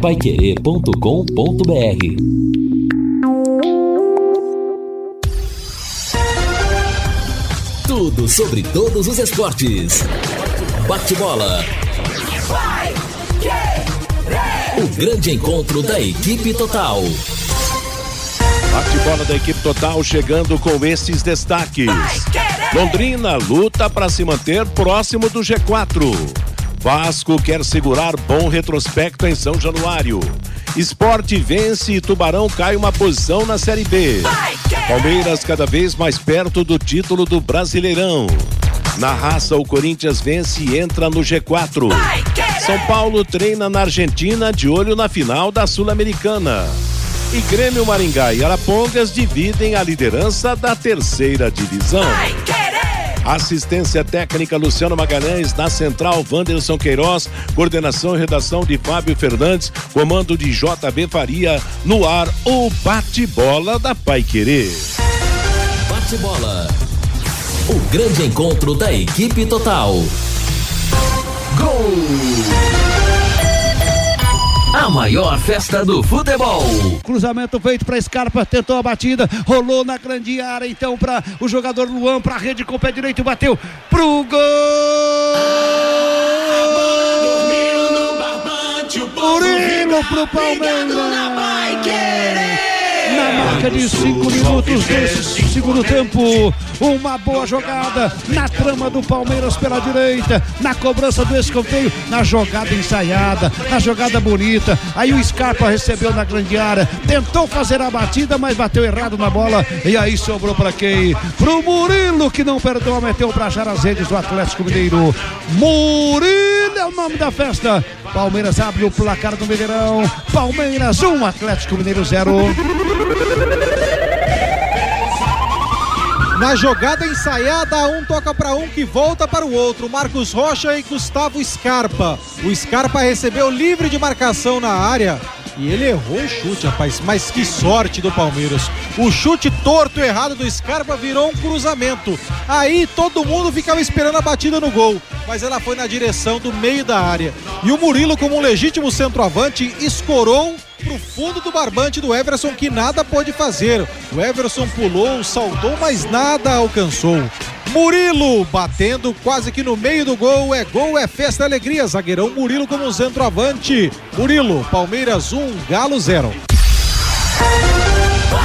paiquerê.com.br Tudo sobre todos os esportes. Bate-bola. O grande encontro da equipe total. Bate-bola da equipe total chegando com esses destaques. Londrina luta para se manter próximo do G4. Vasco quer segurar bom retrospecto em São Januário. Esporte vence e Tubarão cai uma posição na Série B. Palmeiras cada vez mais perto do título do Brasileirão. Na raça, o Corinthians vence e entra no G4. São Paulo treina na Argentina de olho na final da Sul-Americana. E Grêmio Maringá e Arapongas dividem a liderança da terceira divisão. Assistência técnica Luciano Magalhães, na central Wanderson Queiroz, coordenação e redação de Fábio Fernandes, comando de JB Faria, no ar o bate-bola da Pai Querer. Bate-bola. O grande encontro da equipe total. Gol! A maior festa do futebol. Cruzamento feito para Scarpa, tentou a batida, rolou na grande área então para o jogador Luan para a rede com o pé direito, bateu pro gol! Murilo pro Palmeiras! Na marca de cinco minutos desse segundo tempo, uma boa jogada na trama do Palmeiras pela direita, na cobrança do escanteio, na jogada ensaiada, na jogada bonita. Aí o Scarpa recebeu na grande área, tentou fazer a batida, mas bateu errado na bola. E aí sobrou para quem? Pro Murilo, que não perdoa, meteu pra achar as redes do Atlético Mineiro. Murilo é o nome da festa. Palmeiras abre o placar do Mineirão. Palmeiras 1, um, Atlético Mineiro 0. Na jogada ensaiada, um toca para um que volta para o outro. Marcos Rocha e Gustavo Scarpa. O Scarpa recebeu livre de marcação na área. E ele errou o chute, rapaz. Mas que sorte do Palmeiras. O chute torto errado do Scarpa virou um cruzamento. Aí todo mundo ficava esperando a batida no gol. Mas ela foi na direção do meio da área. E o Murilo, como um legítimo centroavante, escorou pro fundo do barbante do Everson que nada pôde fazer. O Everson pulou, saltou, mas nada alcançou. Murilo batendo quase que no meio do gol. É gol, é festa, alegria. Zagueirão Murilo como centroavante. Murilo, Palmeiras 1, um, Galo 0.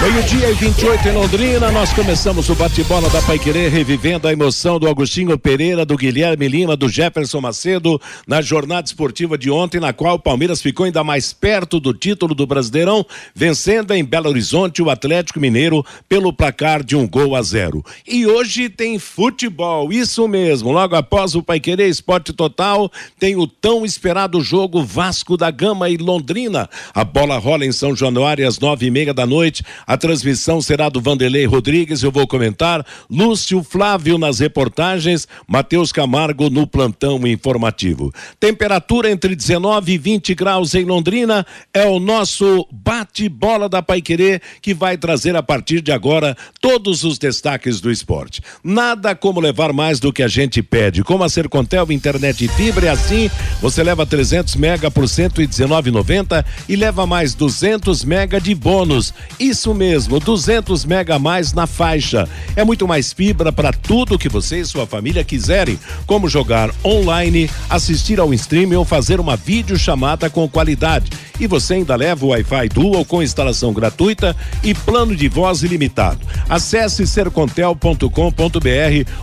Meio-dia e 28 em Londrina, nós começamos o bate-bola da Paiquerê, revivendo a emoção do Agostinho Pereira, do Guilherme Lima, do Jefferson Macedo, na jornada esportiva de ontem, na qual o Palmeiras ficou ainda mais perto do título do Brasileirão, vencendo em Belo Horizonte o Atlético Mineiro pelo placar de um gol a zero. E hoje tem futebol, isso mesmo, logo após o Paiquerê Esporte Total, tem o tão esperado jogo Vasco da Gama e Londrina. A bola rola em São Januário às nove e meia da noite. A transmissão será do Vanderlei Rodrigues, eu vou comentar. Lúcio Flávio nas reportagens, Matheus Camargo no plantão informativo. Temperatura entre 19 e 20 graus em Londrina é o nosso bate-bola da Paiquerê que vai trazer a partir de agora todos os destaques do esporte. Nada como levar mais do que a gente pede. Como a Sercontel internet e fibra é assim, você leva 300 mega por 119,90 e leva mais 200 mega de bônus. Isso mesmo, 200 mega a mais na faixa. É muito mais fibra para tudo que você e sua família quiserem, como jogar online, assistir ao stream ou fazer uma videochamada com qualidade. E você ainda leva o Wi-Fi Dual com instalação gratuita e plano de voz ilimitado. Acesse sercontel.com.br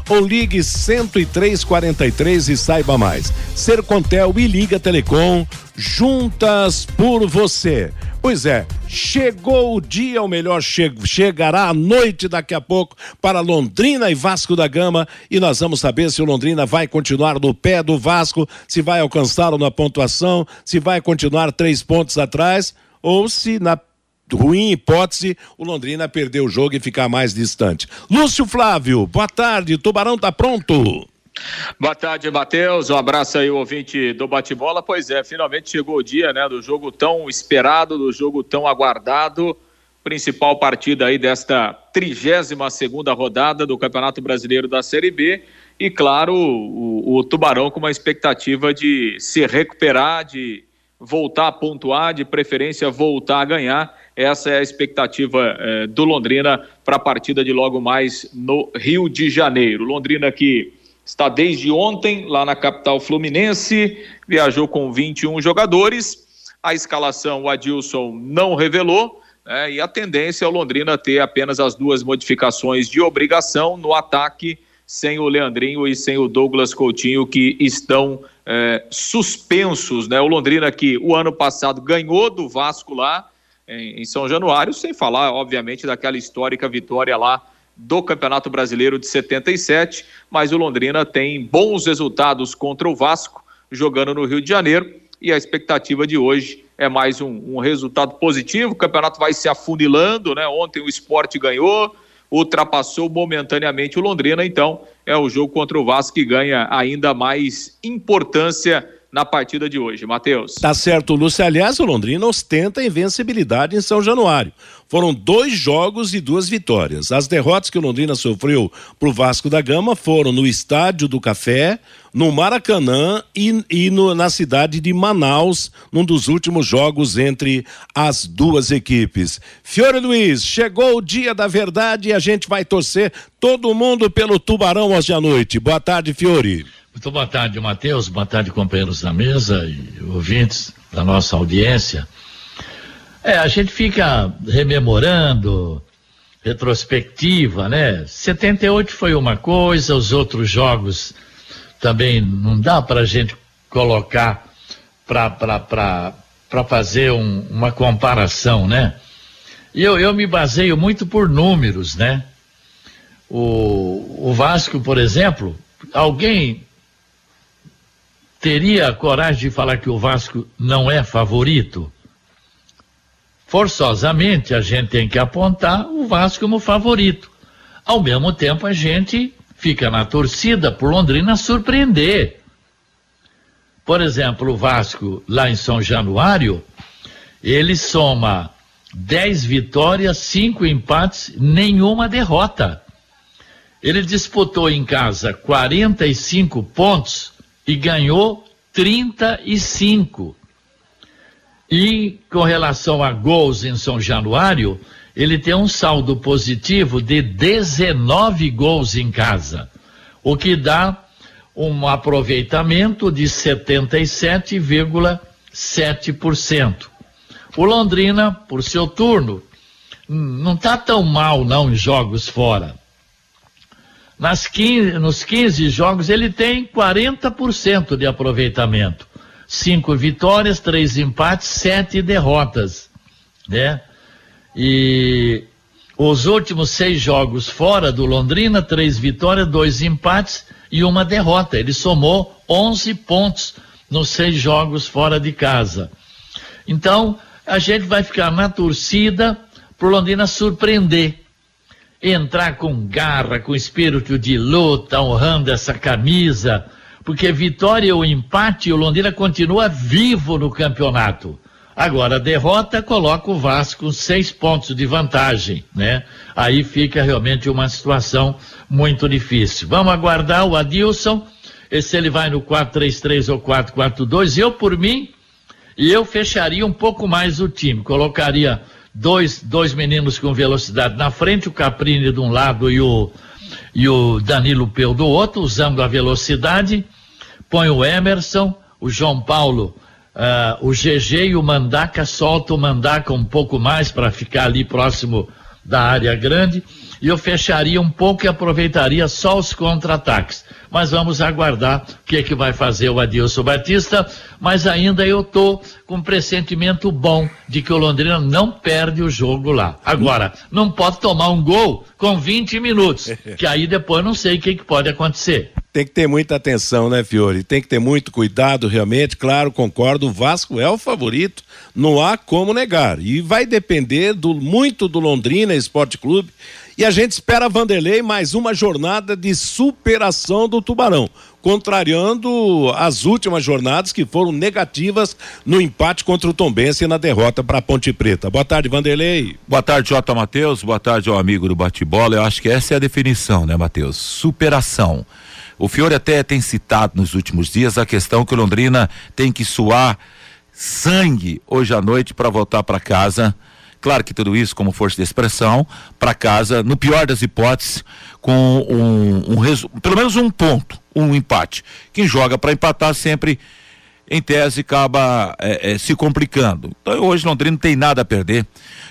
ou ligue 10343 e saiba mais. Sercontel e Liga Telecom juntas por você. Pois é, chegou o dia, ou melhor, che chegará a noite daqui a pouco para Londrina e Vasco da Gama e nós vamos saber se o Londrina vai continuar no pé do Vasco, se vai alcançá-lo na pontuação, se vai continuar três pontos atrás ou se na ruim hipótese, o Londrina perder o jogo e ficar mais distante. Lúcio Flávio, boa tarde, Tubarão tá pronto. Boa tarde, Matheus. Um abraço aí, ouvinte do bate-bola. Pois é, finalmente chegou o dia, né, do jogo tão esperado, do jogo tão aguardado. Principal partida aí desta 32 segunda rodada do Campeonato Brasileiro da Série B. E, claro, o, o Tubarão com uma expectativa de se recuperar, de voltar a pontuar, de preferência voltar a ganhar. Essa é a expectativa eh, do Londrina para a partida de logo mais no Rio de Janeiro. Londrina que está desde ontem lá na capital fluminense, viajou com 21 jogadores. A escalação o Adilson não revelou, né, e a tendência é o Londrina ter apenas as duas modificações de obrigação no ataque, sem o Leandrinho e sem o Douglas Coutinho, que estão é, suspensos. Né? O Londrina que o ano passado ganhou do Vasco lá em, em São Januário, sem falar, obviamente, daquela histórica vitória lá do Campeonato Brasileiro de 77, mas o Londrina tem bons resultados contra o Vasco, jogando no Rio de Janeiro, e a expectativa de hoje é mais um, um resultado positivo. O campeonato vai se afunilando, né? Ontem o esporte ganhou, ultrapassou momentaneamente o Londrina, então é o jogo contra o Vasco que ganha ainda mais importância na partida de hoje. Matheus. Tá certo, Lúcio. Aliás, o Londrina ostenta invencibilidade em São Januário. Foram dois jogos e duas vitórias. As derrotas que o Londrina sofreu pro Vasco da Gama foram no Estádio do Café, no Maracanã e, e no, na cidade de Manaus, num dos últimos jogos entre as duas equipes. Fiore Luiz, chegou o dia da verdade e a gente vai torcer todo mundo pelo Tubarão hoje à noite. Boa tarde, Fiore. Muito boa tarde, Matheus. Boa tarde, companheiros da mesa e ouvintes da nossa audiência. É, a gente fica rememorando, retrospectiva, né? 78 foi uma coisa, os outros jogos também não dá para a gente colocar para fazer um, uma comparação, né? Eu, eu me baseio muito por números, né? O, o Vasco, por exemplo, alguém teria coragem de falar que o Vasco não é favorito? Forçosamente a gente tem que apontar o Vasco como favorito. Ao mesmo tempo a gente fica na torcida por Londrina surpreender. Por exemplo, o Vasco lá em São Januário, ele soma 10 vitórias, 5 empates, nenhuma derrota. Ele disputou em casa 45 pontos e ganhou 35. E com relação a gols em São Januário, ele tem um saldo positivo de 19 gols em casa, o que dá um aproveitamento de 77,7%. O Londrina, por seu turno, não está tão mal não em jogos fora. Nas 15, nos 15 jogos ele tem 40% de aproveitamento. Cinco vitórias, três empates, sete derrotas, né? E os últimos seis jogos fora do Londrina, três vitórias, dois empates e uma derrota. Ele somou 11 pontos nos seis jogos fora de casa. Então, a gente vai ficar na torcida pro Londrina surpreender entrar com garra, com espírito de luta, honrando essa camisa, porque vitória ou empate, o Londrina continua vivo no campeonato. Agora, a derrota coloca o Vasco seis pontos de vantagem, né? Aí fica realmente uma situação muito difícil. Vamos aguardar o Adilson, se ele vai no 4-3-3 ou 4-4-2. Eu, por mim, eu fecharia um pouco mais o time. Colocaria dois, dois meninos com velocidade na frente, o Caprini de um lado e o, e o Danilo Peu do outro, usando a velocidade. Põe o Emerson, o João Paulo, uh, o GG e o Mandaca, solta o Mandaca um pouco mais para ficar ali próximo da área grande. E eu fecharia um pouco e aproveitaria só os contra-ataques mas vamos aguardar o que, é que vai fazer o Adilson Batista. Mas ainda eu tô com um pressentimento bom de que o Londrina não perde o jogo lá. Agora, não pode tomar um gol com 20 minutos, que aí depois não sei o que, que pode acontecer. Tem que ter muita atenção, né, Fiore? Tem que ter muito cuidado, realmente. Claro, concordo. O Vasco é o favorito, não há como negar. E vai depender do, muito do Londrina Esporte Clube e a gente espera, Vanderlei, mais uma jornada de superação do Tubarão, contrariando as últimas jornadas que foram negativas no empate contra o Tombense e na derrota para a Ponte Preta. Boa tarde, Vanderlei. Boa tarde, Jota Matheus. Boa tarde ao amigo do bate-bola. Eu acho que essa é a definição, né, Matheus? Superação. O Fiore até tem citado nos últimos dias a questão que o Londrina tem que suar sangue hoje à noite para voltar para casa. Claro que tudo isso como força de expressão para casa, no pior das hipóteses, com um, um pelo menos um ponto, um empate. Quem joga para empatar sempre em tese acaba é, é, se complicando. Então hoje Londrina não tem nada a perder.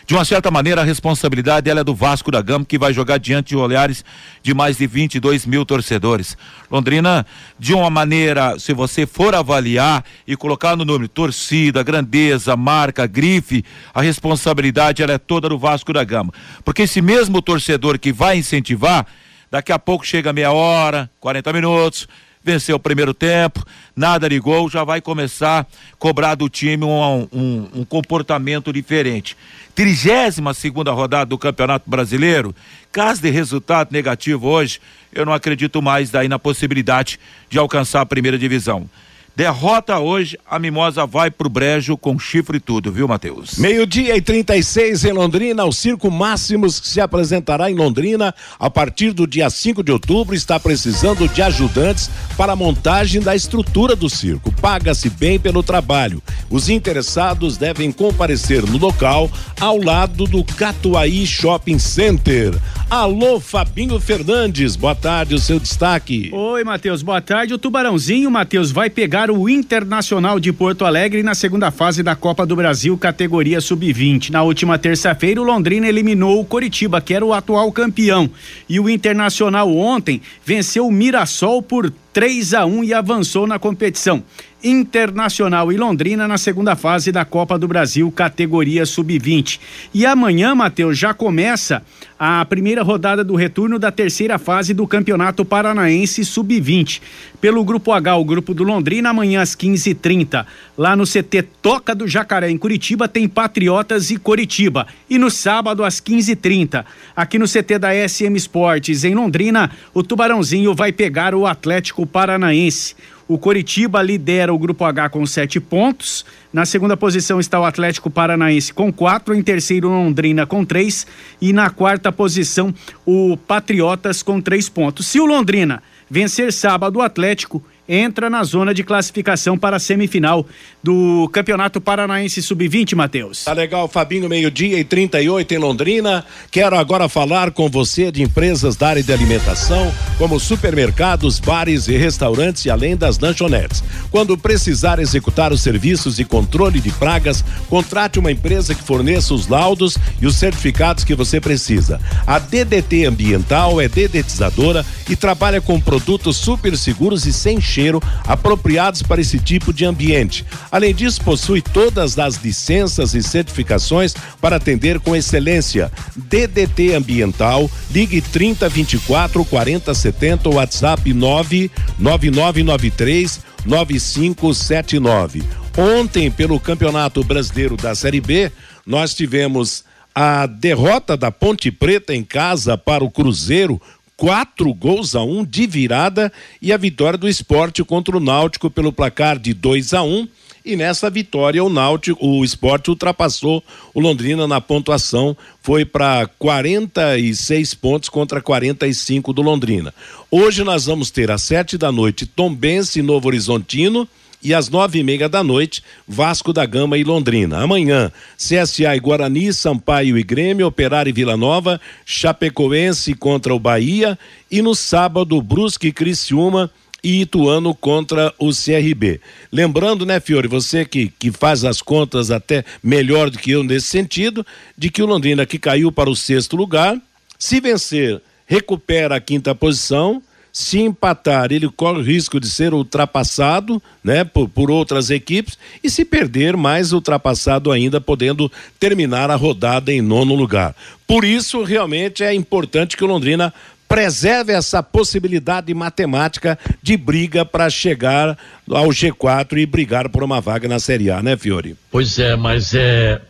De uma certa maneira, a responsabilidade é do Vasco da Gama, que vai jogar diante de olhares de mais de 22 mil torcedores. Londrina, de uma maneira, se você for avaliar e colocar no nome torcida, grandeza, marca, grife, a responsabilidade é toda do Vasco da Gama. Porque esse mesmo torcedor que vai incentivar, daqui a pouco chega meia hora, 40 minutos, venceu o primeiro tempo, nada de gol, já vai começar a cobrar do time um, um, um comportamento diferente. Trigésima segunda rodada do Campeonato Brasileiro, caso de resultado negativo hoje, eu não acredito mais daí na possibilidade de alcançar a primeira divisão. Derrota hoje, a Mimosa vai pro brejo com chifre e tudo, viu, Matheus? Meio-dia e 36 em Londrina, o Circo Máximos se apresentará em Londrina a partir do dia 5 de outubro está precisando de ajudantes para a montagem da estrutura do circo. Paga-se bem pelo trabalho. Os interessados devem comparecer no local ao lado do Catuaí Shopping Center. Alô, Fabinho Fernandes, boa tarde, o seu destaque. Oi, Matheus, boa tarde. O Tubarãozinho, Matheus, vai pegar o Internacional de Porto Alegre na segunda fase da Copa do Brasil, categoria sub-20. Na última terça-feira, o Londrina eliminou o Coritiba, que era o atual campeão. E o Internacional ontem venceu o Mirassol por 3 a 1 e avançou na competição. Internacional e Londrina na segunda fase da Copa do Brasil, categoria sub-20. E amanhã, Matheus, já começa a primeira rodada do retorno da terceira fase do Campeonato Paranaense Sub-20. Pelo Grupo H, o grupo do Londrina, amanhã às 15h30. Lá no CT Toca do Jacaré, em Curitiba, tem Patriotas e Coritiba. E no sábado, às 15h30, aqui no CT da SM Esportes, em Londrina, o Tubarãozinho vai pegar o Atlético Paranaense. O Coritiba lidera o Grupo H com sete pontos. Na segunda posição está o Atlético Paranaense com quatro. Em terceiro, Londrina com três. E na quarta posição, o Patriotas com três pontos. Se o Londrina vencer sábado o Atlético, entra na zona de classificação para a semifinal do Campeonato Paranaense Sub-20, Matheus. Tá legal, Fabinho, meio-dia e 38 em Londrina. Quero agora falar com você de empresas da área de alimentação, como supermercados, bares e restaurantes e além das lanchonetes. Quando precisar executar os serviços de controle de pragas, contrate uma empresa que forneça os laudos e os certificados que você precisa. A DDT Ambiental é dedetizadora e trabalha com produtos super seguros e sem cheiro apropriados para esse tipo de ambiente. Além disso, possui todas as licenças e certificações para atender com excelência. DDT Ambiental, ligue 30 24 40 70 WhatsApp 99993 9579. Ontem, pelo Campeonato Brasileiro da Série B, nós tivemos a derrota da Ponte Preta em casa para o Cruzeiro quatro gols a um de virada e a vitória do esporte contra o Náutico pelo placar de 2 a 1 um, e nessa vitória o Náutico, o esporte ultrapassou o Londrina na pontuação, foi para 46 pontos contra 45 do Londrina. Hoje nós vamos ter às sete da noite Tombense e Novo Horizontino e às nove e meia da noite, Vasco da Gama e Londrina. Amanhã, CSA e Guarani, Sampaio e Grêmio, Operário e Vila Nova, Chapecoense contra o Bahia e no sábado, Brusque e Criciúma e Ituano contra o CRB. Lembrando, né, Fiore, você que, que faz as contas até melhor do que eu nesse sentido, de que o Londrina que caiu para o sexto lugar, se vencer, recupera a quinta posição se empatar, ele corre o risco de ser ultrapassado, né, por, por outras equipes, e se perder, mais ultrapassado ainda, podendo terminar a rodada em nono lugar. Por isso, realmente é importante que o Londrina preserve essa possibilidade matemática de briga para chegar ao G4 e brigar por uma vaga na Série A, né, Fiore? Pois é, mas é.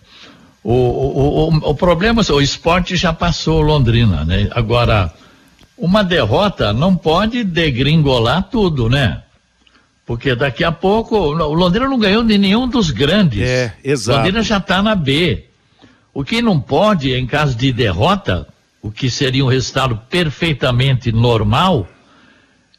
O, o, o, o problema, o esporte já passou Londrina, né? Agora uma derrota não pode degringolar tudo, né? Porque daqui a pouco o Londrina não ganhou de nenhum dos grandes. É, exato. Londrina já está na B. O que não pode, em caso de derrota, o que seria um resultado perfeitamente normal,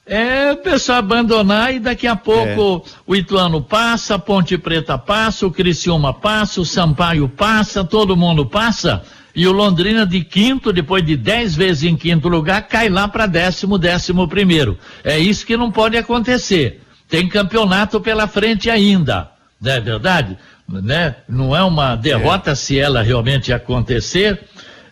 É o pessoal abandonar e daqui a pouco é. o Ituano passa, a Ponte Preta passa, o Criciúma passa, o Sampaio passa, todo mundo passa. E o Londrina de quinto, depois de dez vezes em quinto lugar, cai lá para décimo, décimo primeiro. É isso que não pode acontecer. Tem campeonato pela frente ainda, não é verdade? Né? Não é uma derrota é. se ela realmente acontecer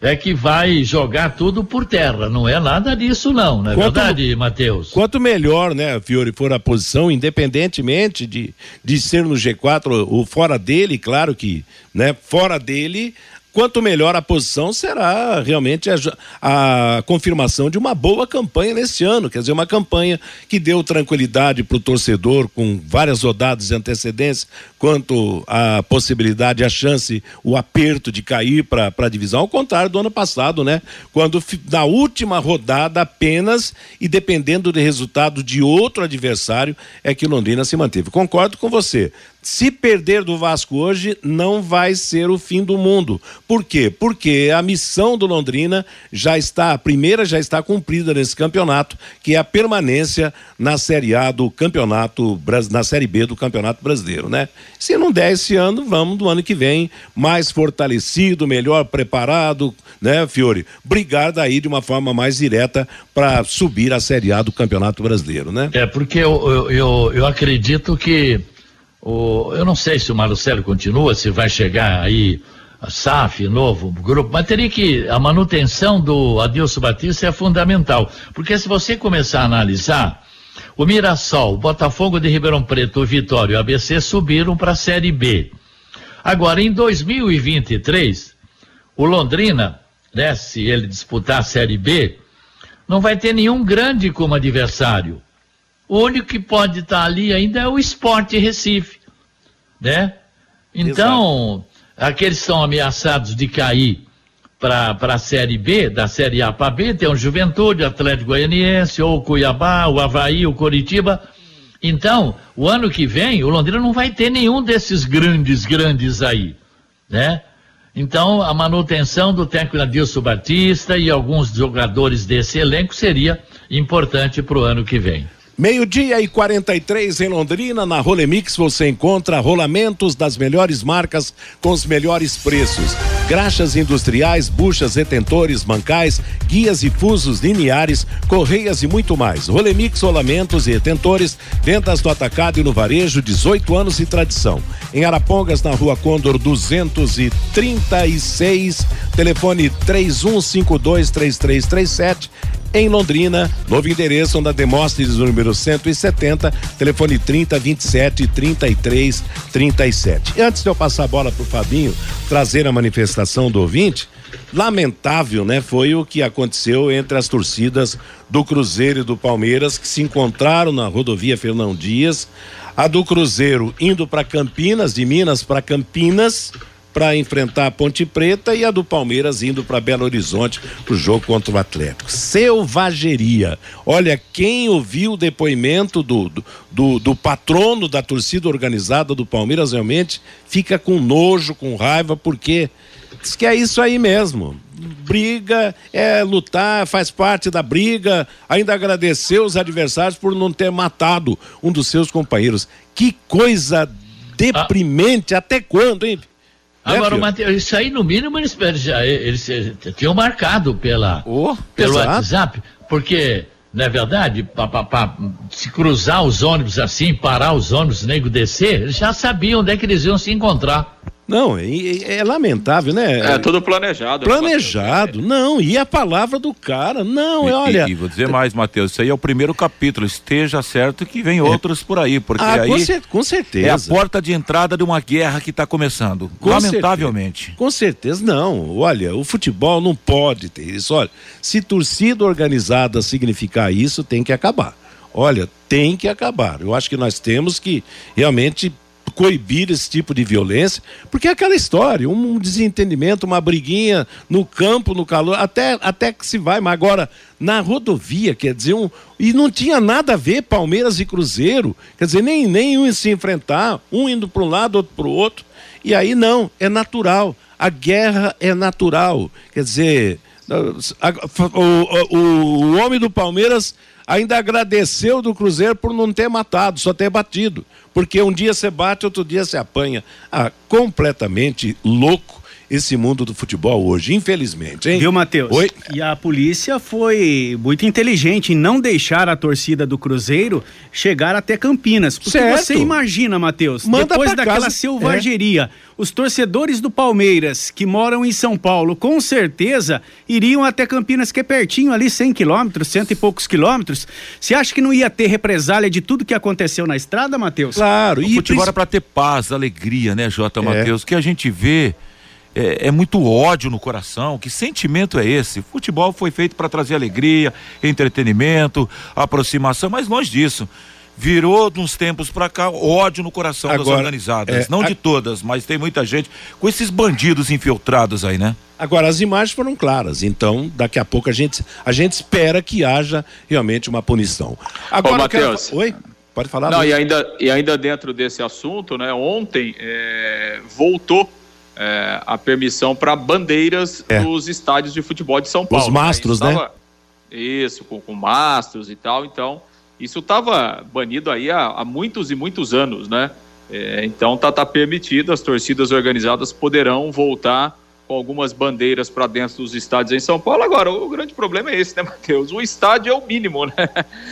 é que vai jogar tudo por terra. Não é nada disso, não, não é quanto, verdade, Matheus? Quanto melhor, né, Fiore, for a posição, independentemente de, de ser no G4 ou fora dele, claro que, né, fora dele, quanto melhor a posição, será realmente a, a, confirmação de uma boa campanha neste ano. Quer dizer, uma campanha que deu tranquilidade para o torcedor, com várias rodadas de antecedência, quanto à possibilidade, a chance, o aperto de cair para a divisão, ao contrário do ano passado, né? Quando na última rodada apenas, e dependendo do resultado de outro adversário, é que Londrina se manteve. Concordo com você. Se perder do Vasco hoje, não vai ser o fim do mundo. Por quê? Porque a missão do Londrina já está, a primeira já está cumprida nesse campeonato, que é a permanência na Série A do campeonato, na Série B do Campeonato Brasileiro, né? Se não der esse ano, vamos do ano que vem, mais fortalecido, melhor preparado, né, Fiore? Brigar daí de uma forma mais direta para subir a Série A do Campeonato Brasileiro, né? É, porque eu, eu, eu, eu acredito que o, eu não sei se o Marcelo continua, se vai chegar aí a SAF, novo grupo, mas teria que. A manutenção do Adilson Batista é fundamental. Porque se você começar a analisar, o Mirassol, o Botafogo de Ribeirão Preto, o Vitória e o ABC subiram para a Série B. Agora, em 2023, o Londrina, né, se ele disputar a Série B, não vai ter nenhum grande como adversário. O único que pode estar ali ainda é o Esporte Recife, né? Então, Exato. aqueles que são ameaçados de cair para a Série B, da Série A para B, tem o Juventude, Atlético Goianiense, ou o Cuiabá, o Havaí, o Coritiba. Então, o ano que vem, o Londrina não vai ter nenhum desses grandes, grandes aí, né? Então, a manutenção do técnico Adilson Batista e alguns jogadores desse elenco seria importante para o ano que vem. Meio-dia e 43 em Londrina, na Rolemix você encontra rolamentos das melhores marcas com os melhores preços. Graxas industriais, buchas, retentores, mancais, guias e fusos lineares, correias e muito mais. Rolemix rolamentos e retentores, vendas no atacado e no varejo, 18 anos de tradição. Em Arapongas, na Rua Condor 236, telefone 31523337 em Londrina, novo endereço da Demóstenes, número 170, telefone 30 27 33 37. E antes de eu passar a bola pro Fabinho trazer a manifestação do ouvinte, lamentável, né? Foi o que aconteceu entre as torcidas do Cruzeiro e do Palmeiras que se encontraram na rodovia Fernão Dias. A do Cruzeiro indo para Campinas, de Minas para Campinas, para enfrentar a Ponte Preta e a do Palmeiras indo para Belo Horizonte para o jogo contra o Atlético. Selvageria. Olha, quem ouviu o depoimento do, do, do, patrono da torcida organizada do Palmeiras realmente fica com nojo, com raiva, porque diz que é isso aí mesmo. Briga, é lutar, faz parte da briga. Ainda agradeceu os adversários por não ter matado um dos seus companheiros. Que coisa deprimente, ah. até quando, hein? Né, Agora, Mateus, isso aí no mínimo eles, já, eles, eles tinham marcado pela, oh, pelo exato. WhatsApp, porque, não é verdade, pra, se cruzar os ônibus assim, parar os ônibus, nego descer, eles já sabiam onde é que eles iam se encontrar. Não, é, é, lamentável, né? É tudo planejado. Planejado, não, e a palavra do cara, não, e, olha... E, e vou dizer mais, Matheus, isso aí é o primeiro capítulo, esteja certo que vem é. outros por aí, porque ah, aí... Com, cer com, certeza. É a porta de entrada de uma guerra que está começando, com lamentavelmente. Certeza. Com certeza, não, olha, o futebol não pode ter isso, olha, se torcida organizada significar isso, tem que acabar. Olha, tem que acabar. Eu acho que nós temos que realmente coibir esse tipo de violência, porque é aquela história, um desentendimento, uma briguinha no campo, no calor, até, até que se vai, mas agora na rodovia, quer dizer, um, e não tinha nada a ver Palmeiras e Cruzeiro, quer dizer, nem, nem um se enfrentar, um indo para um lado, outro para o outro, e aí não, é natural, a guerra é natural, quer dizer, o, o, o homem do Palmeiras ainda agradeceu do Cruzeiro por não ter matado, só ter batido. Porque um dia você bate, outro dia você apanha. Ah, completamente louco esse mundo do futebol hoje, infelizmente, hein? Viu, Matheus? Oi? E a polícia foi muito inteligente em não deixar a torcida do Cruzeiro chegar até Campinas. Porque Certo. você imagina, Matheus, Manda depois pra daquela casa. É. selvageria, os torcedores do Palmeiras que moram em São Paulo, com certeza iriam até Campinas, que é pertinho ali, 100 quilômetros, cento e poucos quilômetros. Você acha que não ia ter represália de tudo que aconteceu na estrada, Matheus? Claro, O e futebol princi- era para ter paz, alegria, né, Jota É. Matheus? O que a gente vê é, é muito ódio no coração. Que sentimento é esse? Futebol foi feito para trazer alegria, entretenimento, aproximação, mas longe disso. Virou de uns tempos para cá ódio no coração das Agora, organizadas. é, Não a- de todas, mas tem muita gente com esses bandidos infiltrados aí, né? Agora, as imagens foram claras, então daqui a pouco a gente, a gente espera que haja realmente uma punição. Agora, Ô, eu quero- Matheus. Oi? Pode falar? Não, Luiz? e ainda, e ainda dentro desse assunto, né? Ontem é, voltou é, a permissão para bandeiras É. nos estádios de futebol de São Paulo. mastros, Isso né? tava- Isso, com, com mastros e tal. Então, isso estava banido aí há, há muitos e muitos anos, né? É, então tá, tá permitido, as torcidas organizadas poderão voltar com algumas bandeiras para dentro dos estádios em São Paulo. Agora, o grande problema é esse, né, Matheus? O estádio é o mínimo, né?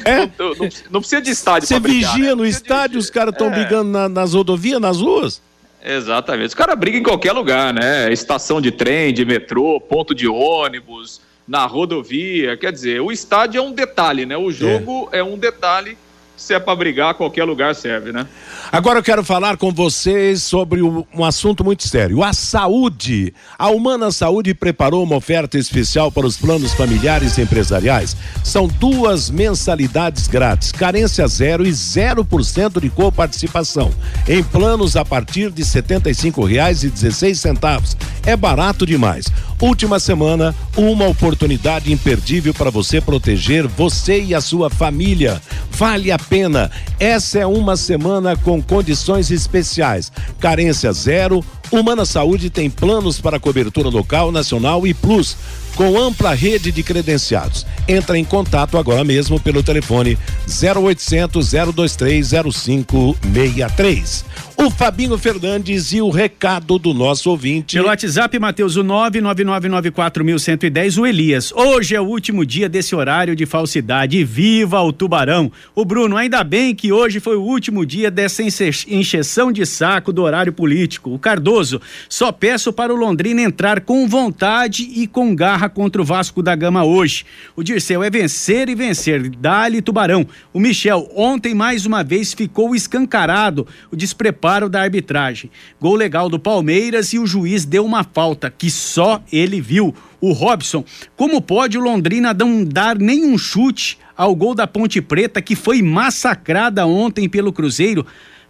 É? Não, não- não precisa de estádio Você brigar, vigia né? no precisa de- estádio, os caras estão É. brigando na- nas rodovias, nas ruas? Exatamente. Os caras brigam em qualquer lugar, né? Estação de trem, de metrô, ponto de ônibus, na rodovia. Quer dizer, o estádio é um detalhe, né? O jogo é, um detalhe. Se é para brigar, qualquer lugar serve, né? Agora eu quero falar com vocês sobre um, assunto muito sério: a saúde. A Humana Saúde preparou uma oferta especial para os planos familiares e empresariais. São duas mensalidades grátis, carência zero e 0% de coparticipação. Em planos a partir de R$ 75,16. É barato demais. Última semana, uma oportunidade imperdível para você proteger você e a sua família. Vale a pena. Essa é uma semana com condições especiais. Carência zero. Humana Saúde tem planos para cobertura local, nacional e plus, com ampla rede de credenciados. Entra em contato agora mesmo pelo telefone 0800 023 0563. O Fabinho Fernandes e o recado do nosso ouvinte. Pelo WhatsApp, Matheus, o 999941110, o Elias. Hoje é o último dia desse horário de falsidade. Viva o Tubarão! O Bruno, ainda bem que hoje foi o último dia dessa enche- encheção de saco do horário político. O Cardoso, só peço para o Londrina entrar com vontade e com garra contra o Vasco da Gama hoje. O Dirceu é vencer e vencer. Dali Tubarão. O Michel, ontem mais uma vez ficou escancarado o despreparo da arbitragem. Gol legal do Palmeiras e o juiz deu uma falta que só ele viu. O Robson, como pode o Londrina não dar nenhum chute ao gol da Ponte Preta que foi massacrada ontem pelo Cruzeiro?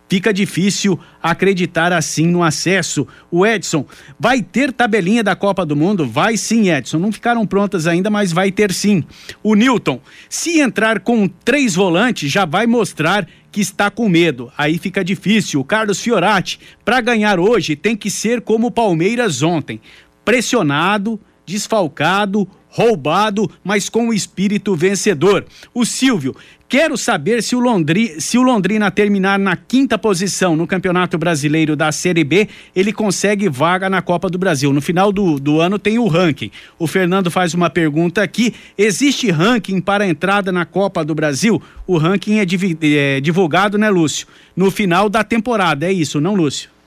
Fica difícil acreditar assim no acesso. O Edson, vai ter tabelinha da Copa do Mundo? Vai sim, Edson. Não ficaram prontas ainda, mas vai ter sim. O Newton, se entrar com três volantes, já vai mostrar que está com medo. Aí fica difícil. O Carlos Fiorati, para ganhar hoje, tem que ser como o Palmeiras ontem: pressionado, desfalcado, roubado, mas com o espírito vencedor. O Silvio, quero saber se o, Londri, se o Londrina terminar na quinta posição no Campeonato Brasileiro da Série B, ele consegue vaga na Copa do Brasil. No final do, do ano tem o ranking. O Fernando faz uma pergunta aqui: existe ranking para entrada na Copa do Brasil? O ranking é, é divulgado, né, Lúcio? No final da temporada, é isso, não, Lúcio?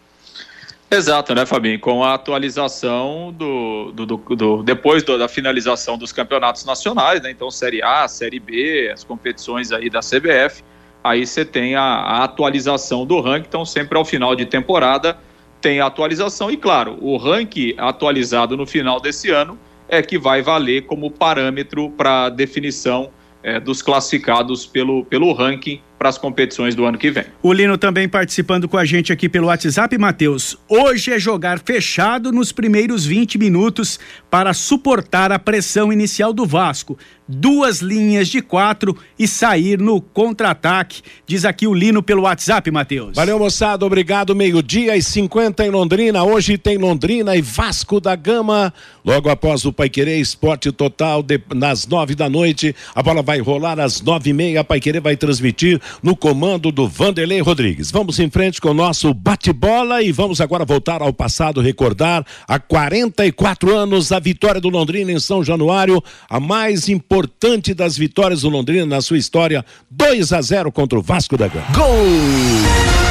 Exato, né, Fabinho? Com a atualização do. do, do- do- depois do- da finalização dos campeonatos nacionais, né? Então, Série A, Série B, as competições aí da CBF. Aí você tem a, a atualização do ranking. Então, sempre ao final de temporada tem a atualização. E, claro, o ranking atualizado no final desse ano é que vai valer como parâmetro para definição eh, dos classificados pelo, pelo ranking para as competições do ano que vem. O Lino também participando com a gente aqui pelo WhatsApp, Matheus. Hoje é jogar fechado nos primeiros 20 minutos para suportar a pressão inicial do Vasco duas linhas de quatro e sair no contra-ataque. Diz aqui o Lino pelo WhatsApp, Matheus. Valeu, moçada. Obrigado. Meio-dia e 50 em Londrina. Hoje tem Londrina e Vasco da Gama. Logo após o Paiquerê Esporte Total, de, nas nove da noite. A bola vai rolar às nove e meia. A Paiquerê vai transmitir no comando do Vanderlei Rodrigues. Vamos em frente com o nosso bate-bola e vamos agora voltar ao passado, recordar há 44 anos a vitória do Londrina em São Januário, a mais importante das vitórias do Londrina na sua história, 2 a 0 contra o Vasco da Gama. Gol!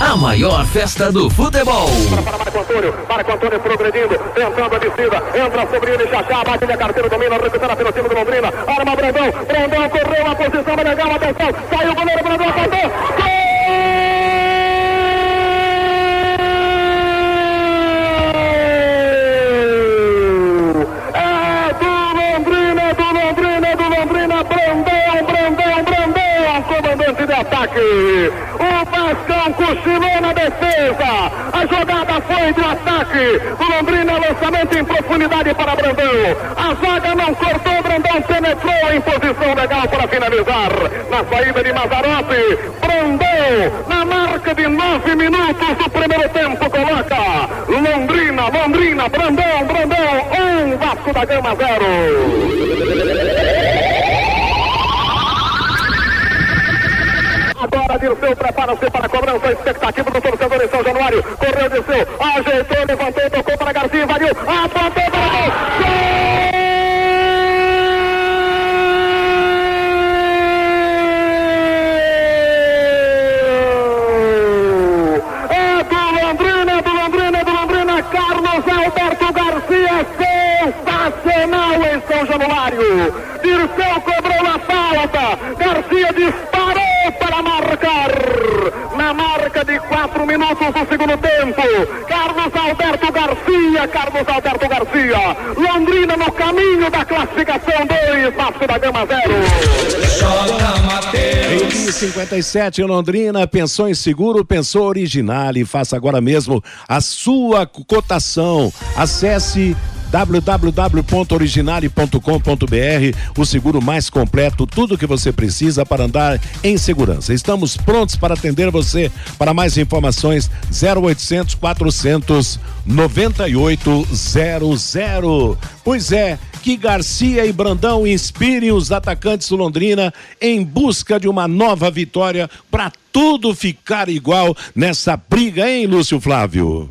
A maior festa do futebol. Para, para Marco Antônio, Marco Antônio progredindo, entrando a descida, entra sobre ele, já, bate a carteira, domina, recupera pelo time do Londrina, arma Brandão, Brandão correu, a posição legal, atenção, saiu o goleiro, Brandão, apontou, gol! comandante de ataque. O Vascão cochilou na defesa. A jogada foi de ataque. O Londrina lançamento em profundidade para Brandão. A zaga não cortou. Brandão penetrou em posição legal para finalizar. Na saída de Mazarope. Brandão, na marca de nove minutos do primeiro tempo, coloca Londrina, Londrina, Brandão, Brandão, um Vasco da Gama zero. Agora Dirceu prepara-se para a cobrança. Expectativa do torcedor em São Januário. Correu, desceu, ajeitou, levantou, tocou para Garcia, invadiu, apontou para gol. Carlos Alberto Garcia, sensacional em São Januário. Dirceu cobrou a falta, Garcia disparou para marcar. Na de quatro minutos do segundo tempo, Carlos Alberto Garcia, Carlos Alberto Garcia, Londrina no caminho da classificação 2, Vasco da Gama 0. Em 57 em Londrina, pensou em seguro, pensou original e faça agora mesmo a sua cotação. Acesse www.originale.com.br, o seguro mais completo, tudo que você precisa para andar em segurança. Estamos prontos para atender você. Para mais informações, 0800 400 9800. Pois é, que Garcia e Brandão inspirem os atacantes do Londrina em busca de uma nova vitória para tudo ficar igual nessa briga, hein, Lúcio Flávio?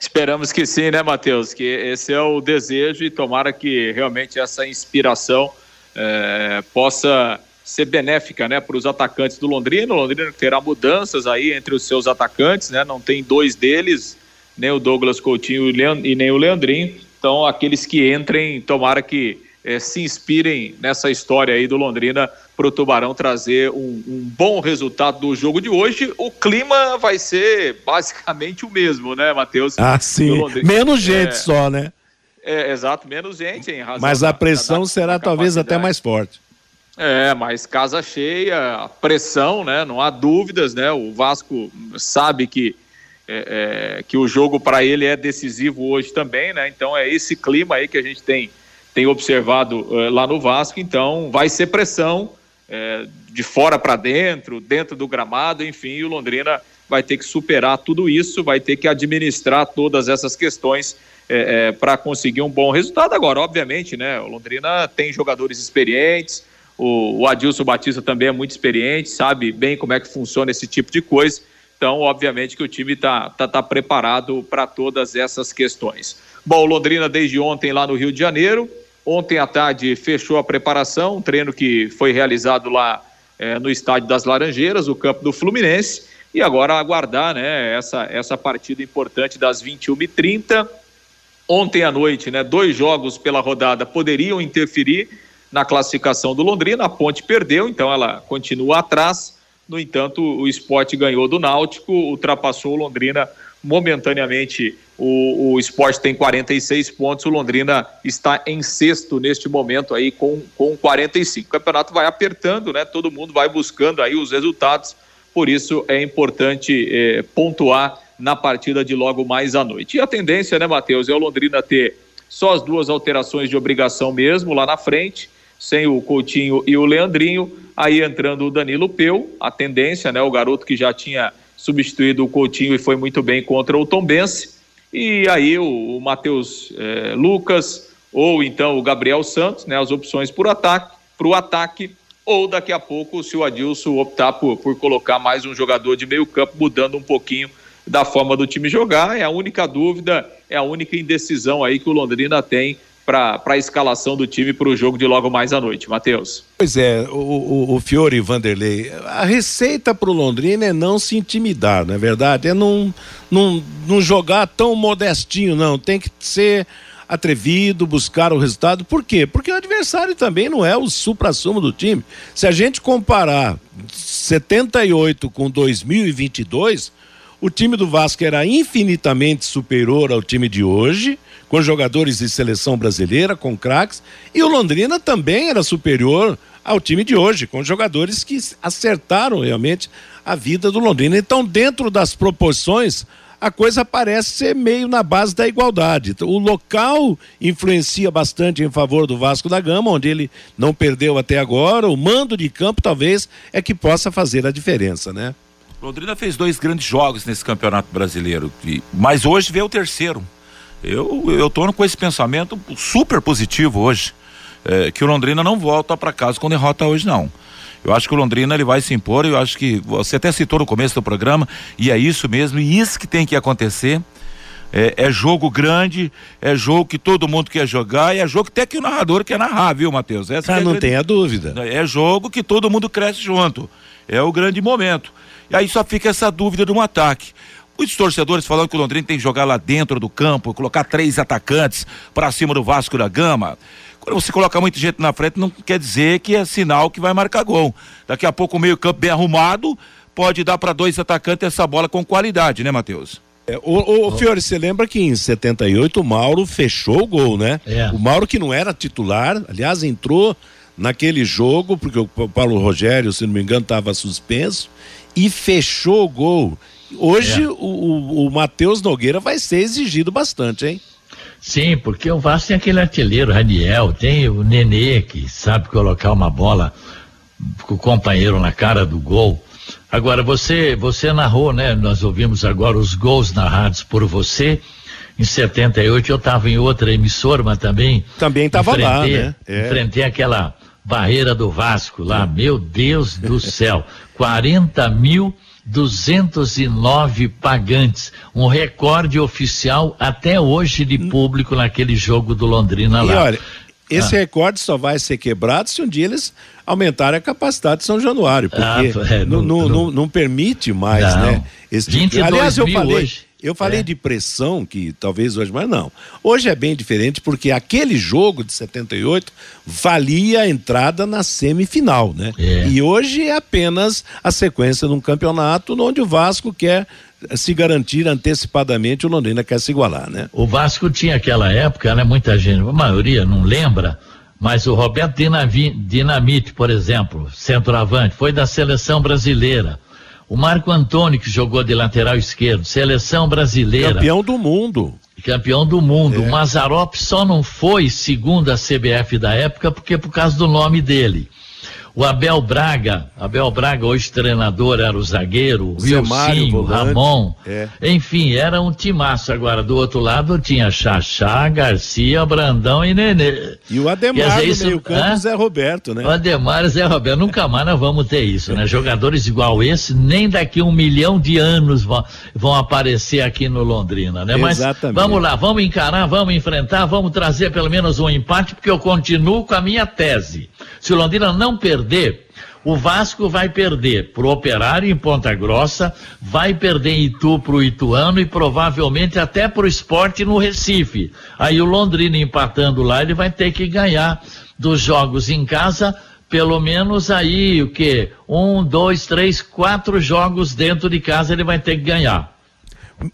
Esperamos que sim, né, Matheus? Que esse é o desejo e tomara que realmente essa inspiração é, possa ser benéfica, né, para os atacantes do Londrina. O Londrina terá mudanças aí entre os seus atacantes, né? Não tem dois deles, nem o Douglas Coutinho e nem o Leandrinho. Então, aqueles que entrem, tomara que é, se inspirem nessa história aí do Londrina para o Tubarão trazer um, um, bom resultado do jogo de hoje. O clima vai ser basicamente o mesmo, né, Matheus? Ah, sim. Menos gente é, só, né? É, exato, menos gente em razão. Mas a pressão da, da, será da talvez até mais forte. É, mas casa cheia, pressão, né? Não há dúvidas, né? O Vasco sabe que é, é, que o jogo para ele é decisivo hoje também, né? Então é esse clima aí que a gente tem tem observado uh, lá no Vasco, então vai ser pressão uh, de fora para dentro, dentro do gramado, enfim, e o Londrina vai ter que superar tudo isso, vai ter que administrar todas essas questões uh, para conseguir um bom resultado. Agora, obviamente, né, o Londrina tem jogadores experientes, o, o Adilson Batista também é muito experiente, sabe bem como é que funciona esse tipo de coisa. Então, obviamente que o time está tá, tá preparado para todas essas questões. Bom, Londrina desde ontem lá no Rio de Janeiro, Ontem à tarde fechou a preparação, um treino que foi realizado lá é, no Estádio das Laranjeiras, o campo do Fluminense, e agora aguardar né, essa, essa partida importante das 21h30. Ontem à noite, né, dois jogos pela rodada poderiam interferir na classificação do Londrina, a Ponte perdeu, então ela continua atrás. No entanto, o esporte ganhou do Náutico, ultrapassou o Londrina momentaneamente. O, o esporte tem 46 pontos, o Londrina está em sexto neste momento aí com, com 45. O campeonato vai apertando, né? Todo mundo vai buscando aí os resultados, por isso é importante eh, pontuar na partida de logo mais à noite. E a tendência, né, Matheus, é o Londrina ter só as duas alterações de obrigação mesmo lá na frente, sem o Coutinho e o Leandrinho, aí entrando o Danilo Peu, a tendência, né, o garoto que já tinha substituído o Coutinho e foi muito bem contra o Tombense. E aí o, o Matheus eh, Lucas ou então o Gabriel Santos, né, as opções por ataque, para o ataque, ou daqui a pouco, se o Adilson optar por, por colocar mais um jogador de meio campo, mudando um pouquinho da forma do time jogar, é a única dúvida, é a única indecisão aí que o Londrina tem para a escalação do time para o jogo de logo mais à noite, Matheus. Pois é, o, o, o Fiore Vanderlei, a receita para o Londrina é não se intimidar, não é verdade? É não, não, não jogar tão modestinho, não. Tem que ser atrevido, buscar o resultado. Por quê? Porque o adversário também não é o supra-sumo do time. Se a gente comparar 78 com 2022, o time do Vasco era infinitamente superior ao time de hoje com jogadores de seleção brasileira, com craques, e o Londrina também era superior ao time de hoje, com jogadores que acertaram realmente a vida do Londrina. Então, dentro das proporções, a coisa parece ser meio na base da igualdade. O local influencia bastante em favor do Vasco da Gama, onde ele não perdeu até agora. O mando de campo talvez é que possa fazer a diferença, né? Londrina fez dois grandes jogos nesse campeonato brasileiro, mas hoje veio o terceiro. Eu eu tô com esse pensamento super positivo hoje, é, que o Londrina não volta para casa com derrota hoje não. Eu acho que o Londrina ele vai se impor, eu acho que você até citou no começo do programa, e é isso mesmo, e isso que tem que acontecer. É, é, jogo grande, é jogo que todo mundo quer jogar, e é jogo que até que o narrador quer narrar, viu, Matheus? Essa ah, é não grande... tenha dúvida. É jogo que todo mundo cresce junto. É o grande momento. E aí só fica essa dúvida de um ataque. Muitos torcedores falando que o Londrina tem que jogar lá dentro do campo, colocar três atacantes para cima do Vasco da Gama. Quando você coloca muita gente na frente, não quer dizer que é sinal que vai marcar gol. Daqui a pouco o meio-campo bem arrumado pode dar para dois atacantes essa bola com qualidade, né, Matheus? É, o, o, Fiore, você lembra que em 78 o Mauro fechou o gol, né? É. O Mauro que não era titular, aliás, entrou naquele jogo, porque o Paulo Rogério, se não me engano, estava suspenso, e fechou o gol. Hoje é. o, o, o Matheus Nogueira vai ser exigido bastante, hein? Sim, porque o Vasco tem aquele artilheiro, Raniel, tem o Nenê, que sabe colocar uma bola com o companheiro na cara do gol. Agora, você, você narrou, né? Nós ouvimos agora os gols narrados por você. Em 78 eu estava em outra emissora, mas também. Também estava lá, né? É. Enfrentei aquela barreira do Vasco lá. Meu Deus do céu. 40 mil 209 pagantes, um recorde oficial até hoje de público naquele jogo do Londrina lá. E olha, esse ah. recorde só vai ser quebrado se um dia eles aumentarem a capacidade de São Januário, porque ah, é, não, não, não, não, permite mais, né? Esse tipo... Aliás, eu falei, hoje. Eu falei é. de pressão, que talvez hoje, mas não. Hoje é bem diferente, porque aquele jogo de 78 valia a entrada na semifinal, né? É. E hoje é apenas a sequência de um campeonato onde o Vasco quer se garantir antecipadamente, o Londrina quer se igualar, né? O Vasco tinha aquela época, né? Muita gente, a maioria não lembra, mas o Roberto Dinamite, por exemplo, centroavante, foi da seleção brasileira. O Marco Antônio, que jogou de lateral esquerdo, seleção brasileira. Campeão do mundo. Campeão do mundo. É. O Mazarop só não foi, segundo a CBF da época, porque por causa do nome dele. O Abel Braga, Abel Braga, hoje treinador, era o zagueiro, o Wilson, Ramon. É. Enfim, era um timaço. Agora, do outro lado, tinha Xaxá, Garcia, Brandão e Nenê. E o Ademar dizer, isso, meio campo, Zé Roberto, né? O Ademar Zé Roberto. Nunca mais nós vamos ter isso, né? Jogadores igual esse, nem daqui um milhão de anos vão, vão aparecer aqui no Londrina, né? Mas Exatamente. vamos lá, vamos encarar, vamos enfrentar, vamos trazer pelo menos um empate, porque eu continuo com a minha tese. Se o Londrina não perder, o Vasco vai perder pro Operário em Ponta Grossa, vai perder em Itu pro Ituano e provavelmente até pro Esporte no Recife. Aí o Londrina empatando lá, ele vai ter que ganhar dos jogos em casa pelo menos aí o que? Um, dois, três, quatro jogos dentro de casa ele vai ter que ganhar.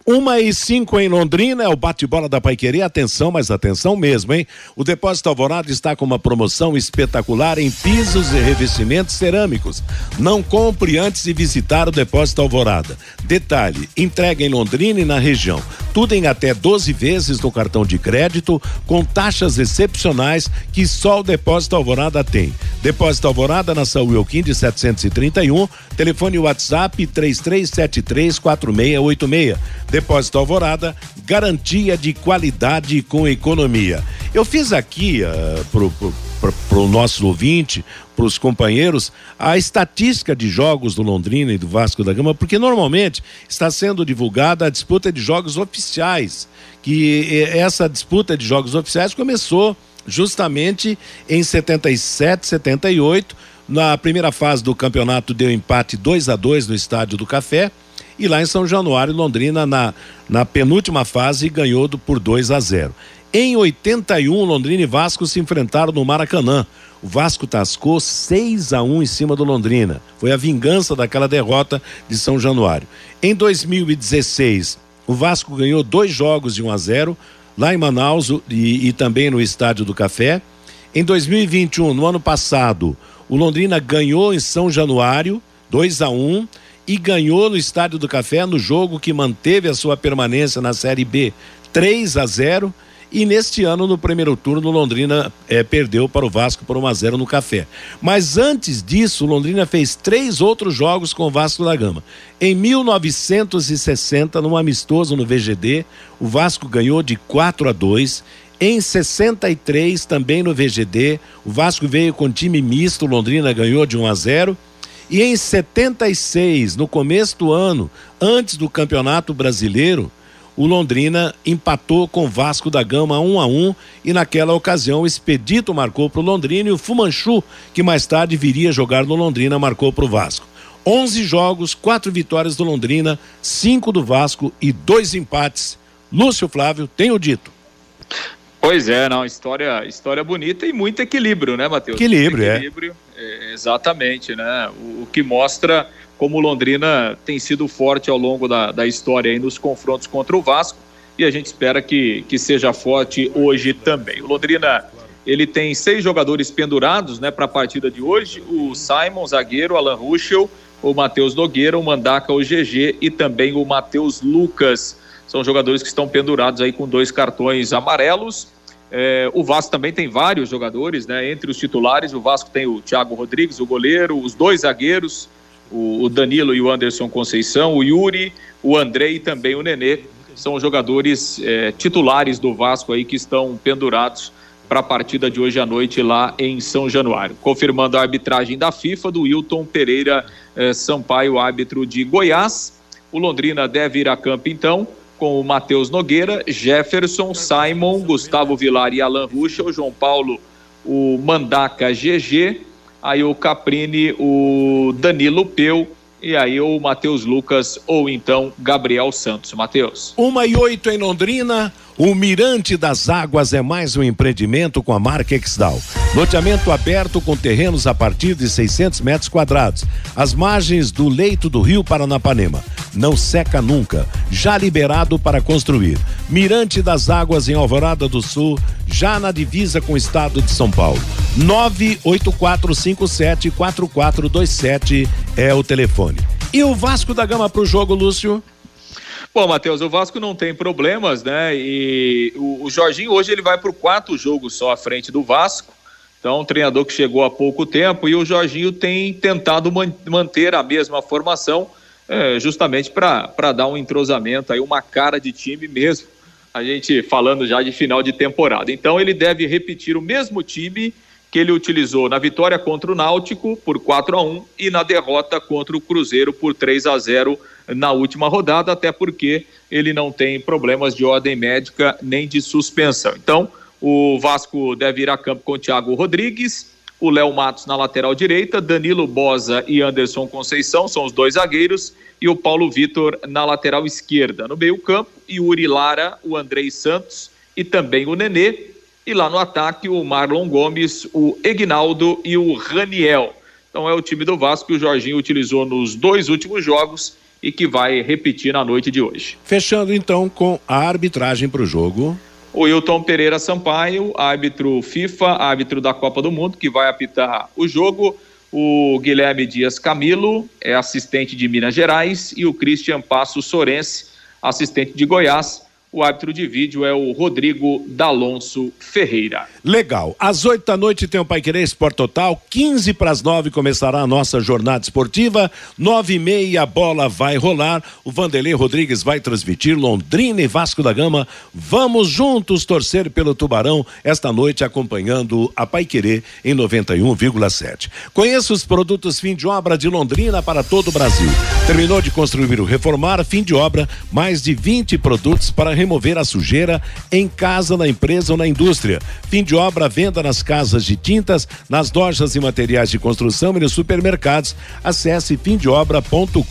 Uma e cinco em Londrina, é o bate-bola da Paiqueria. Atenção, mas atenção mesmo, hein? O Depósito Alvorada está com uma promoção espetacular em pisos e revestimentos cerâmicos. Não compre antes de visitar o Depósito Alvorada. Detalhe: entrega em Londrina e na região. Tudo em até 12 vezes no cartão de crédito, com taxas excepcionais que só o Depósito Alvorada tem. Depósito Alvorada na São Wilkin de 731, telefone WhatsApp 33734686. Depósito Alvorada, garantia de qualidade com economia. Eu fiz aqui uh, pro, pro, pro, pro nosso ouvinte, para os companheiros, a estatística de jogos do Londrina e do Vasco da Gama, porque normalmente está sendo divulgada a disputa de jogos oficiais, que essa disputa de jogos oficiais começou justamente em 77, 78. Na primeira fase do campeonato deu empate 2 a 2 no Estádio do Café. E lá em São Januário, Londrina, na, na penúltima fase, ganhou do, por 2 a 0. Em 81, Londrina e Vasco se enfrentaram no Maracanã. O Vasco tascou 6 a 1 em cima do Londrina. Foi a vingança daquela derrota de São Januário. Em 2016, o Vasco ganhou dois jogos de 1 a 0 lá em Manaus e, e também no Estádio do Café. Em 2021, no ano passado, o Londrina ganhou em São Januário 2 a 1 e ganhou no Estádio do Café no jogo que manteve a sua permanência na Série B 3 a 0 e neste ano, no primeiro turno, Londrina eh, perdeu para o Vasco por 1 a 0 no Café. Mas antes disso, Londrina fez três outros jogos com o Vasco da Gama. Em 1960, num amistoso no VGD, o Vasco ganhou de 4 a 2. Em 63, também no VGD, o Vasco veio com time misto, Londrina ganhou de 1 a 0. E em 76, no começo do ano, antes do Campeonato Brasileiro, o Londrina empatou com o Vasco da Gama 1 a 1 e naquela ocasião o Expedito marcou para o Londrina e o Fumanchu, que mais tarde viria jogar no Londrina, marcou para o Vasco. 11 jogos, quatro vitórias do Londrina, cinco do Vasco e dois empates. Lúcio Flávio, tenho dito. Pois é, não, história, história bonita e muito equilíbrio, né, Matheus? Equilíbrio, muito equilíbrio é. Exatamente, né? O, o, que mostra como Londrina tem sido forte ao longo da, da história aí nos confrontos contra o Vasco e a gente espera que, que seja forte hoje também. O Londrina, ele tem seis jogadores pendurados, né, para a partida de hoje, o Simon, zagueiro, Alan Ruschel, o Matheus Nogueira, o Mandaca, o GG e também o Matheus Lucas. São jogadores que estão pendurados aí com dois cartões amarelos. É, o Vasco também tem vários jogadores, né? Entre os titulares, o Vasco tem o Thiago Rodrigues, o goleiro, os dois zagueiros, o, o Danilo e o Anderson Conceição, o Yuri, o André e também o Nenê. São jogadores é, titulares do Vasco aí que estão pendurados para a partida de hoje à noite lá em São Januário. Confirmando a arbitragem da FIFA, do Wilton Pereira é, Sampaio, árbitro de Goiás. O Londrina deve ir a campo então com o Matheus Nogueira, Jefferson, Simon, Gustavo Vilar e Alan Ruxa, o João Paulo, o Mandaca GG, aí o Caprini, o Danilo Peu e aí o Matheus Lucas ou então Gabriel Santos. Matheus. Uma e oito em Londrina. O Mirante das Águas é mais um empreendimento com a marca Exdal. Loteamento aberto com terrenos a partir de 600 metros quadrados. As margens do leito do rio Paranapanema. Não seca nunca. Já liberado para construir. Mirante das Águas em Alvorada do Sul, já na divisa com o estado de São Paulo. 984574427 é o telefone. E o Vasco da Gama para o jogo, Lúcio? Bom, Matheus, o Vasco não tem problemas, né? E o, Jorginho hoje ele vai para o quarto jogo só à frente do Vasco. Então, um treinador que chegou há pouco tempo e o Jorginho tem tentado man manter a mesma formação, é, justamente para dar um entrosamento aí, uma cara de time mesmo. A gente falando já de final de temporada. Então, ele deve repetir o mesmo time que ele utilizou na vitória contra o Náutico por 4 a 1 e na derrota contra o Cruzeiro por 3 a 0 na última rodada, até porque ele não tem problemas de ordem médica nem de suspensão. Então, o Vasco deve ir a campo com o Thiago Rodrigues, o Léo Matos na lateral direita, Danilo Bosa e Anderson Conceição são os dois zagueiros e o Paulo Vitor na lateral esquerda. No meio-campo, Yuri Lara, o Andrei Santos e também o Nenê E lá no ataque, o Marlon Gomes, o Egnaldo e o Raniel. Então é o time do Vasco que o Jorginho utilizou nos dois últimos jogos e que vai repetir na noite de hoje. Fechando então com a arbitragem para o jogo. O Wilton Pereira Sampaio, árbitro FIFA, árbitro da Copa do Mundo, que vai apitar o jogo. O Guilherme Dias Camilo é assistente de Minas Gerais e o Christian Passo Sorense, assistente de Goiás. O árbitro de vídeo é o Rodrigo D'Alonso Ferreira. Legal. Às oito da noite tem o Pai Querer Sport Total. 15 para as nove começará a nossa jornada esportiva. Nove e meia a bola vai rolar. O Vanderlei Rodrigues vai transmitir Londrina e Vasco da Gama. Vamos juntos torcer pelo Tubarão esta noite acompanhando a Pai Querer em 91,7. Conheça os produtos fim de obra de Londrina para todo o Brasil. Terminou de construir ou reformar, fim de obra, mais de 20 produtos para remover a sujeira em casa, na empresa ou na indústria. Fim de obra, venda nas casas de tintas, nas lojas e materiais de construção e nos supermercados. Acesse fimdeobra.com.br.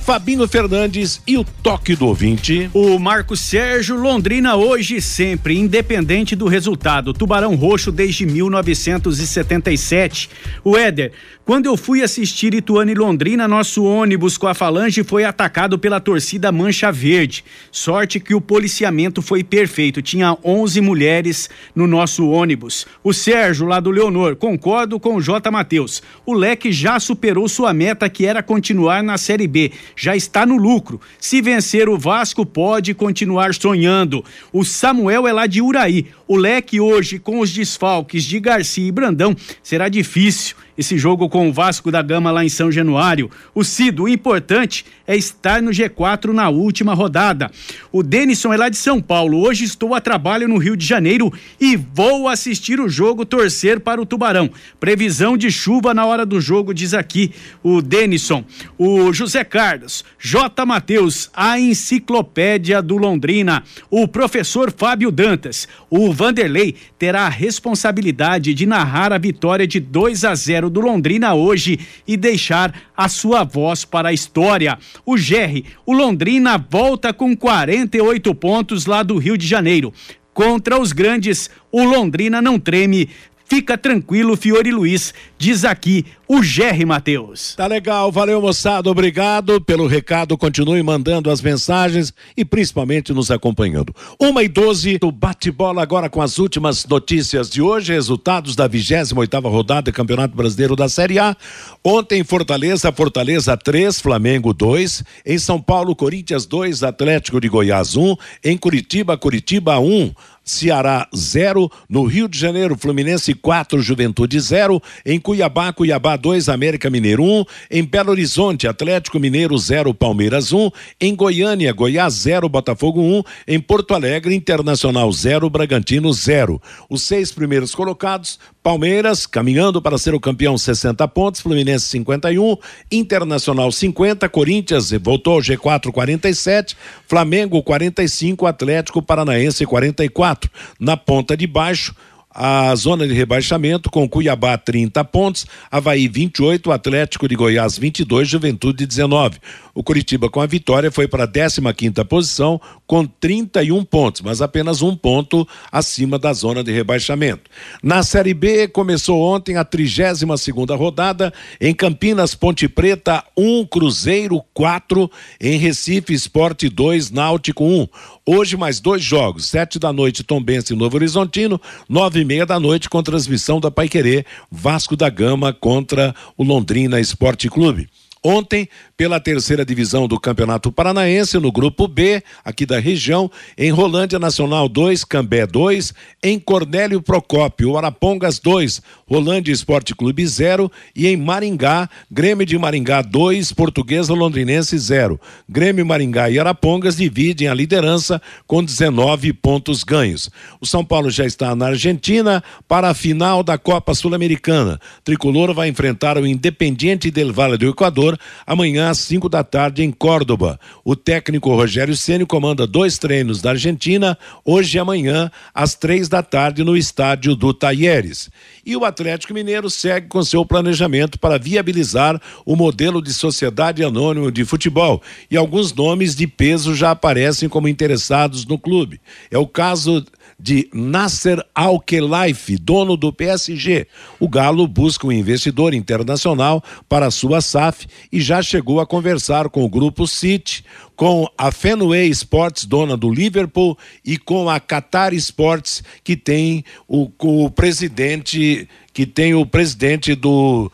Fabinho Fernandes e o toque do ouvinte. O Marco Sérgio Londrina hoje sempre, independente do resultado. Tubarão Roxo desde 1977. O Éder, quando eu fui assistir Ituano e Londrina, nosso ônibus com a Falange foi atacado pela torcida Mancha Verde. Sorte que o policiamento foi perfeito. Tinha 11 mulheres no nosso ônibus. O Sérgio, lá do Leonor, concordo com o J. Matheus. O Leque já superou sua meta, que era continuar na Série B já está no lucro. Se vencer o Vasco, pode continuar sonhando. O Samuel é lá de Uraí. O leque hoje, com os desfalques de Garcia e Brandão, será difícil esse jogo com o Vasco da Gama lá em São Januário. O Cido, o importante é estar no G4 na última rodada. O Denison é lá de São Paulo. Hoje estou a trabalho no Rio de Janeiro e vou assistir o jogo torcer para o Tubarão. Previsão de chuva na hora do jogo, diz aqui o Denison. O José Carlos, J. Matheus, a enciclopédia do Londrina. O professor Fábio Dantas. O Vanderlei terá a responsabilidade de narrar a vitória de 2 a 0 do Londrina hoje e deixar a sua voz para a história. O Gerry, o Londrina volta com 48 pontos lá do Rio de Janeiro. Contra os grandes, o Londrina não treme, Fica tranquilo, Fiore Luiz, diz aqui o Gerry Matheus. Tá legal, valeu moçada, obrigado pelo recado, continue mandando as mensagens e principalmente nos acompanhando. Uma e doze, o bate-bola agora com as últimas notícias de hoje, resultados da 28 oitava rodada do Campeonato Brasileiro da Série A. Ontem Fortaleza, Fortaleza 3, Flamengo 2, em São Paulo, Corinthians 2, Atlético de Goiás 1, um, em Curitiba, Curitiba 1. Um. Ceará 0, no Rio de Janeiro, Fluminense 4, Juventude 0, em Cuiabá, Cuiabá 2, América Mineiro 1, um, em Belo Horizonte, Atlético Mineiro 0, Palmeiras 1, um, em Goiânia, Goiás 0, Botafogo 1, um, em Porto Alegre, Internacional 0, Bragantino 0. Os seis primeiros colocados, Palmeiras caminhando para ser o campeão 60 pontos, Fluminense 51, Internacional 50, Corinthians voltou ao G4 47, Flamengo 45, Atlético Paranaense 44 quatro. Na ponta de baixo, a zona de rebaixamento com Cuiabá 30 pontos, Havaí 28, Atlético de Goiás 22, Juventude 19. O Curitiba com a vitória foi para a 15 quinta posição com 31 pontos, mas apenas um ponto acima da zona de rebaixamento. Na Série B começou ontem a 32 segunda rodada em Campinas Ponte Preta 1 um, Cruzeiro 4 em Recife Esporte 2 Náutico 1. Um. Hoje mais dois jogos, sete da noite Tombense e Novo Horizontino, nove e meia da noite com transmissão da Paiquerê, Vasco da Gama contra o Londrina Esporte Clube. Ontem, pela terceira divisão do Campeonato Paranaense, no grupo B, aqui da região, em Rolândia Nacional 2, Cambé 2, em Cornélio Procópio, Arapongas 2, Rolândia Esporte Clube 0 e em Maringá, Grêmio de Maringá 2, Portuguesa Londrinense 0. Grêmio Maringá e Arapongas dividem a liderança com 19 pontos ganhos. O São Paulo já está na Argentina para a final da Copa Sul-Americana. Tricolor vai enfrentar o Independiente del Valle do Equador amanhã às 5 da tarde em Córdoba. O técnico Rogério Ceni comanda dois treinos da Argentina, hoje e amanhã, às três da tarde, no estádio do Taieres. E o Atlético Mineiro segue com seu planejamento para viabilizar o modelo de sociedade anônima de futebol. E alguns nomes de peso já aparecem como interessados no clube. É o caso de Nasser Al-Khelaifi, dono do PSG. O Galo busca um investidor internacional para sua SAF e já chegou a conversar com o grupo City, com a Fenway Sports, dona do Liverpool, e com a Qatar Sports, que tem o, o presidente que tem o presidente do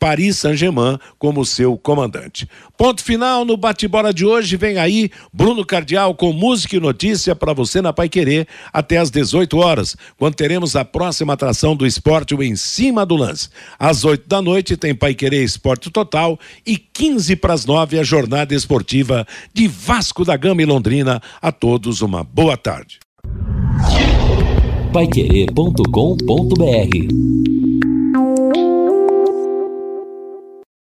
Paris Saint-Germain como seu comandante. Ponto final no bate-bola de hoje. Vem aí Bruno Cardial com música e notícia para você na Pai Querer até às 18 horas, quando teremos a próxima atração do esporte em cima do lance. Às 8 da noite tem Pai Querer Esporte Total e 15 para as 9 a jornada esportiva de Vasco da Gama e Londrina. A todos uma boa tarde. Paiquerê.com.br